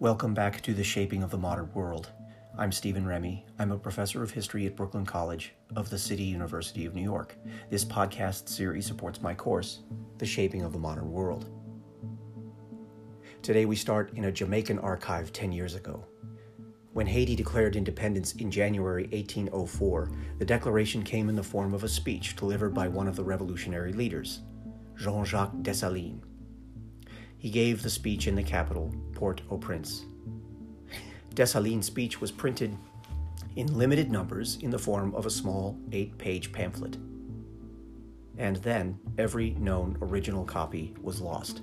Welcome back to The Shaping of the Modern World. I'm Steven Remy. I'm a professor of history at Brooklyn College of the City University of New York. This podcast series supports my course, The Shaping of the Modern World. Today we start in a Jamaican archive 10 years ago. When Haiti declared independence in January 1804, the declaration came in the form of a speech delivered by one of the revolutionary leaders, Jean Jacques Dessalines. He gave the speech in the capital, Port au Prince. Dessalines' speech was printed in limited numbers in the form of a small eight page pamphlet. And then every known original copy was lost.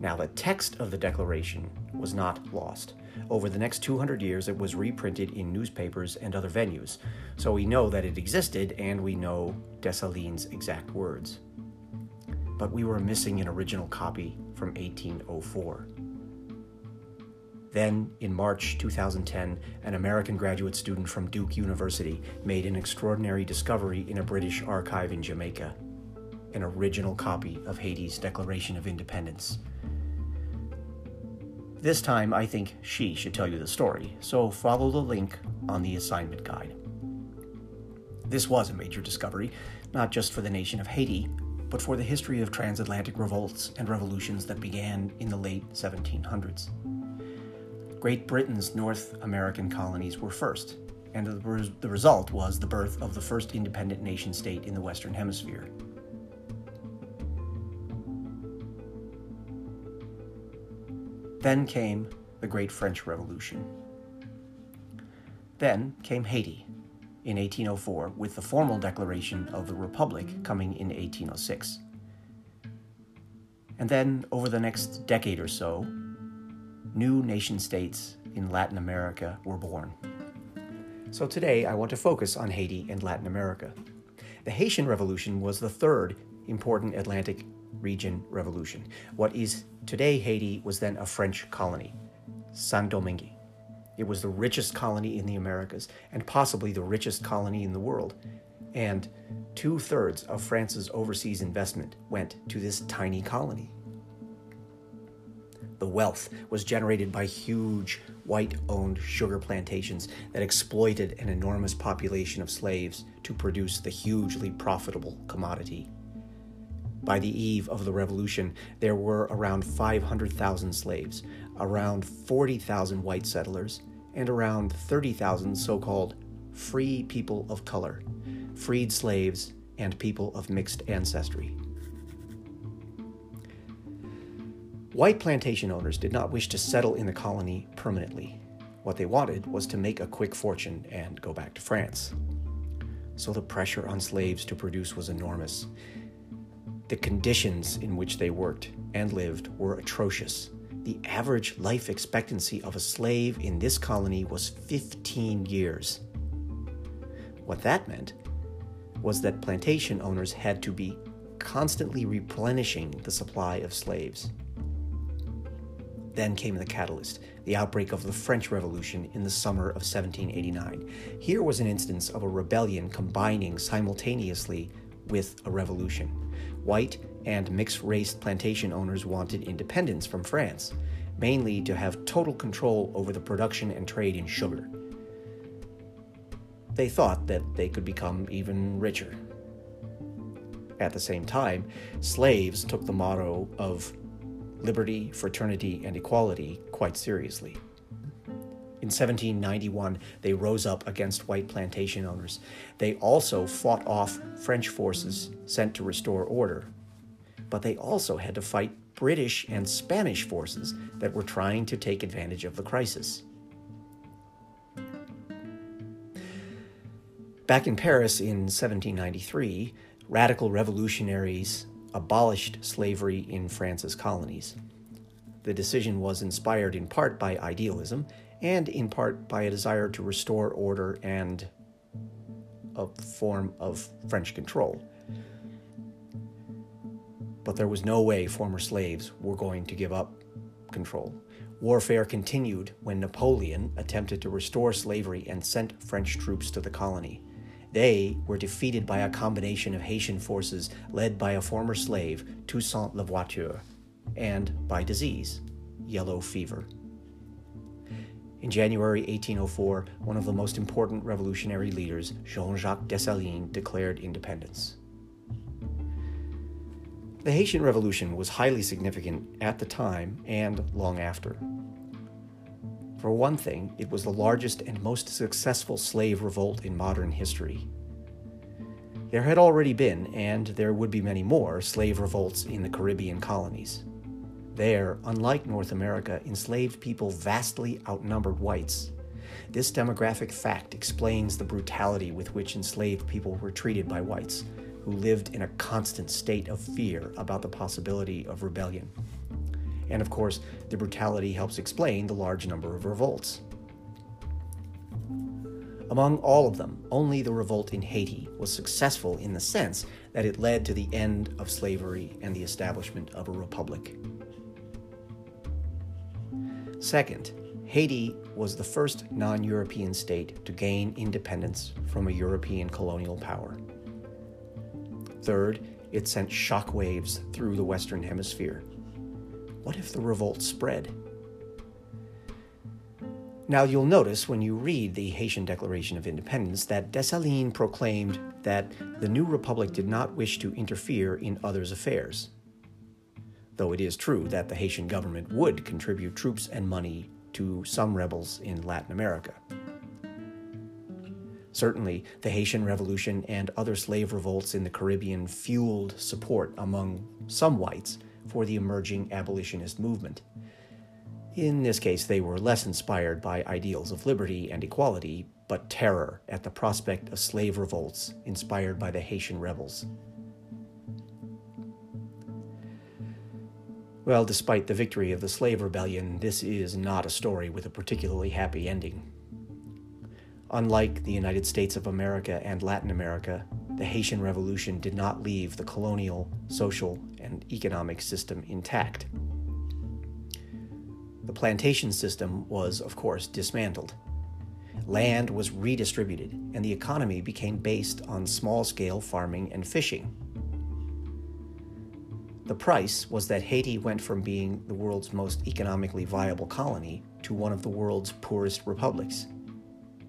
Now, the text of the Declaration was not lost. Over the next 200 years, it was reprinted in newspapers and other venues, so we know that it existed and we know Dessalines' exact words. But we were missing an original copy from 1804. Then, in March 2010, an American graduate student from Duke University made an extraordinary discovery in a British archive in Jamaica an original copy of Haiti's Declaration of Independence. This time, I think she should tell you the story, so follow the link on the assignment guide. This was a major discovery, not just for the nation of Haiti, but for the history of transatlantic revolts and revolutions that began in the late 1700s. Great Britain's North American colonies were first, and the result was the birth of the first independent nation state in the Western Hemisphere. Then came the Great French Revolution. Then came Haiti in 1804, with the formal declaration of the Republic coming in 1806. And then, over the next decade or so, new nation states in Latin America were born. So today I want to focus on Haiti and Latin America. The Haitian Revolution was the third important Atlantic region revolution. What is today Haiti was then a French colony, Saint Domingue. It was the richest colony in the Americas and possibly the richest colony in the world. And two thirds of France's overseas investment went to this tiny colony. The wealth was generated by huge white owned sugar plantations that exploited an enormous population of slaves to produce the hugely profitable commodity. By the eve of the revolution, there were around 500,000 slaves, around 40,000 white settlers, and around 30,000 so called free people of color, freed slaves, and people of mixed ancestry. White plantation owners did not wish to settle in the colony permanently. What they wanted was to make a quick fortune and go back to France. So the pressure on slaves to produce was enormous. The conditions in which they worked and lived were atrocious. The average life expectancy of a slave in this colony was 15 years. What that meant was that plantation owners had to be constantly replenishing the supply of slaves. Then came the catalyst, the outbreak of the French Revolution in the summer of 1789. Here was an instance of a rebellion combining simultaneously with a revolution. White and mixed race plantation owners wanted independence from France, mainly to have total control over the production and trade in sugar. They thought that they could become even richer. At the same time, slaves took the motto of liberty, fraternity, and equality quite seriously. In 1791, they rose up against white plantation owners. They also fought off French forces sent to restore order. But they also had to fight British and Spanish forces that were trying to take advantage of the crisis. Back in Paris in 1793, radical revolutionaries abolished slavery in France's colonies. The decision was inspired in part by idealism and in part by a desire to restore order and a form of French control. But there was no way former slaves were going to give up control. Warfare continued when Napoleon attempted to restore slavery and sent French troops to the colony. They were defeated by a combination of Haitian forces led by a former slave, Toussaint Louverture, and by disease. yellow fever. In January 1804, one of the most important revolutionary leaders, Jean Jacques Dessalines, declared independence. The Haitian Revolution was highly significant at the time and long after. For one thing, it was the largest and most successful slave revolt in modern history. There had already been, and there would be many more, slave revolts in the Caribbean colonies. There, unlike North America, enslaved people vastly outnumbered whites. This demographic fact explains the brutality with which enslaved people were treated by whites, who lived in a constant state of fear about the possibility of rebellion. And of course, the brutality helps explain the large number of revolts. Among all of them, only the revolt in Haiti was successful in the sense that it led to the end of slavery and the establishment of a republic. Second, Haiti was the first non European state to gain independence from a European colonial power. Third, it sent shockwaves through the Western Hemisphere. What if the revolt spread? Now, you'll notice when you read the Haitian Declaration of Independence that Dessalines proclaimed that the new republic did not wish to interfere in others' affairs though it is true that the Haitian government would contribute troops and money to some rebels in Latin America. Certainly, the Haitian Revolution and other slave revolts in the Caribbean fueled support among some whites for the emerging abolitionist movement. In this case, they were less inspired by ideals of liberty and equality, but terror at the prospect of slave revolts inspired by the Haitian rebels. Well, despite the victory of the slave rebellion, this is not a story with a particularly happy ending. Unlike the United States of America and Latin America, the Haitian Revolution did not leave the colonial, social, and economic system intact. The plantation system was, of course, dismantled. Land was redistributed, and the economy became based on small scale farming and fishing. The price was that Haiti went from being the world's most economically viable colony to one of the world's poorest republics.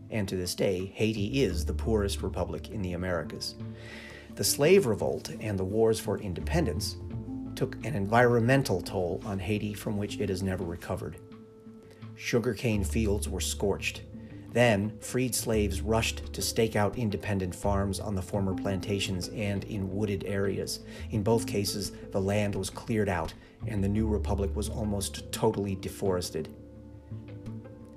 And to this day, Haiti is the poorest republic in the Americas. The slave revolt and the wars for independence took an environmental toll on Haiti from which it has never recovered. Sugarcane fields were scorched, then, freed slaves rushed to stake out independent farms on the former plantations and in wooded areas. In both cases, the land was cleared out and the new republic was almost totally deforested.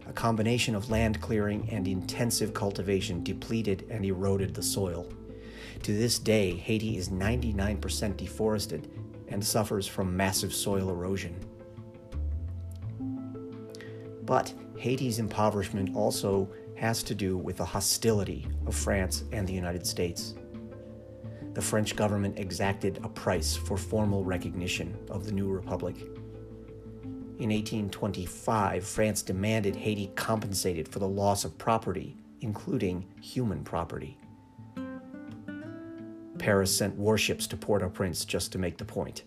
A combination of land clearing and intensive cultivation depleted and eroded the soil. To this day, Haiti is 99% deforested and suffers from massive soil erosion. But Haiti's impoverishment also has to do with the hostility of France and the United States. The French government exacted a price for formal recognition of the new republic. In 1825, France demanded Haiti compensated for the loss of property, including human property. Paris sent warships to Port au Prince just to make the point.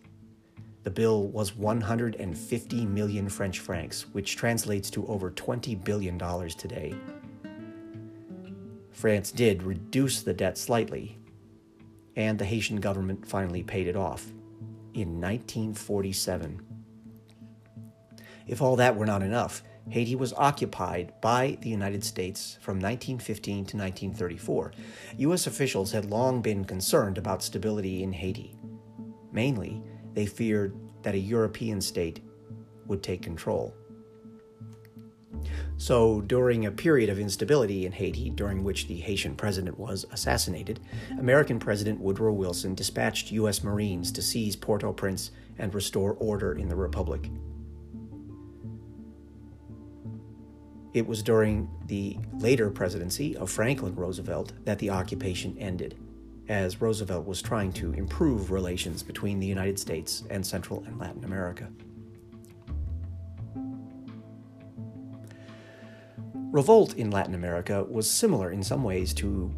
The bill was 150 million French francs, which translates to over $20 billion today. France did reduce the debt slightly, and the Haitian government finally paid it off in 1947. If all that were not enough, Haiti was occupied by the United States from 1915 to 1934. U.S. officials had long been concerned about stability in Haiti. Mainly, they feared that a European state would take control. So, during a period of instability in Haiti, during which the Haitian president was assassinated, American President Woodrow Wilson dispatched U.S. Marines to seize Port au Prince and restore order in the Republic. It was during the later presidency of Franklin Roosevelt that the occupation ended as Roosevelt was trying to improve relations between the United States and Central and Latin America. Revolt in Latin America was similar in some ways to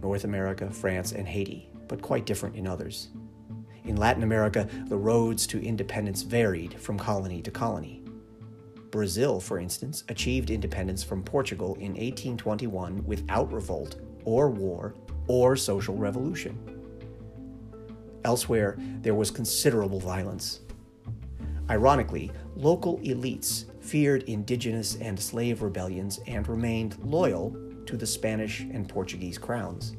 North America, France, and Haiti, but quite different in others. In Latin America, the roads to independence varied from colony to colony. Brazil, for instance, achieved independence from Portugal in 1821 without revolt or war or social revolution. Elsewhere, there was considerable violence. Ironically, local elites feared indigenous and slave rebellions and remained loyal to the Spanish and Portuguese crowns.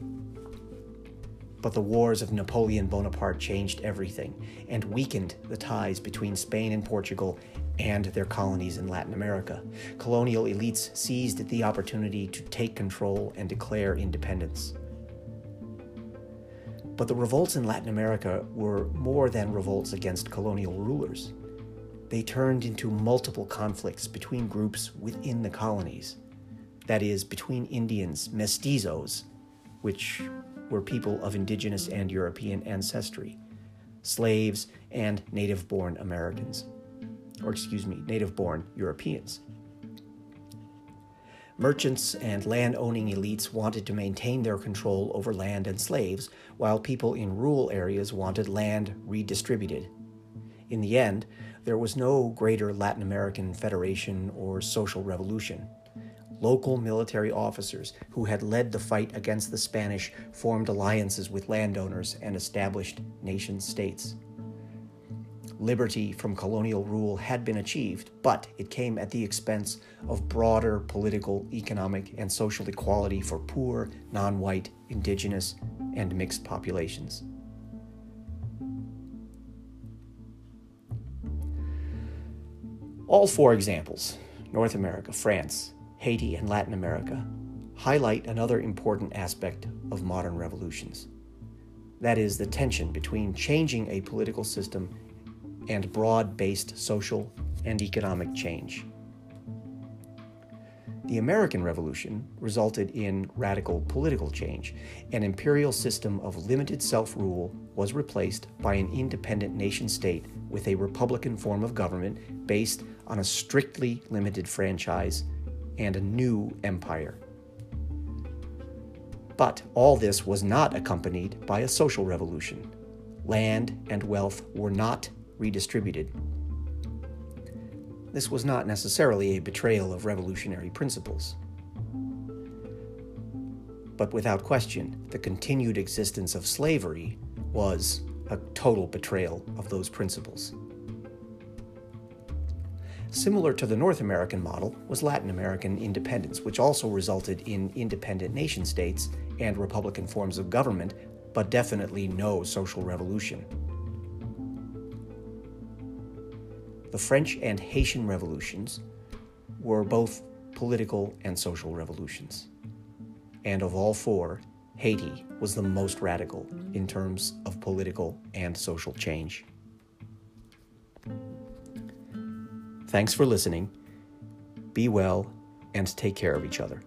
But the wars of Napoleon Bonaparte changed everything and weakened the ties between Spain and Portugal and their colonies in Latin America. Colonial elites seized the opportunity to take control and declare independence. But the revolts in Latin America were more than revolts against colonial rulers. They turned into multiple conflicts between groups within the colonies. That is, between Indians, mestizos, which were people of indigenous and European ancestry, slaves, and native born Americans. Or, excuse me, native born Europeans. Merchants and land owning elites wanted to maintain their control over land and slaves, while people in rural areas wanted land redistributed. In the end, there was no greater Latin American federation or social revolution. Local military officers who had led the fight against the Spanish formed alliances with landowners and established nation states liberty from colonial rule had been achieved, but it came at the expense of broader political, economic, and social equality for poor, non white, indigenous, and mixed populations. All four examples North America, France, Haiti, and Latin America highlight another important aspect of modern revolutions. That is, the tension between changing a political system and broad based social and economic change. The American Revolution resulted in radical political change. An imperial system of limited self rule was replaced by an independent nation state with a republican form of government based on a strictly limited franchise and a new empire. But all this was not accompanied by a social revolution. Land and wealth were not redistributed. This was not necessarily a betrayal of revolutionary principles. But without question, the continued existence of slavery was a total betrayal of those principles. Similar to the North American model was Latin American independence, which also resulted in independent nation states and republican forms of government, but definitely no social revolution. The French and Haitian revolutions were both political and social revolutions. And of all four, Haiti was the most radical in terms of political and social change. Thanks for listening. Be well and take care of each other.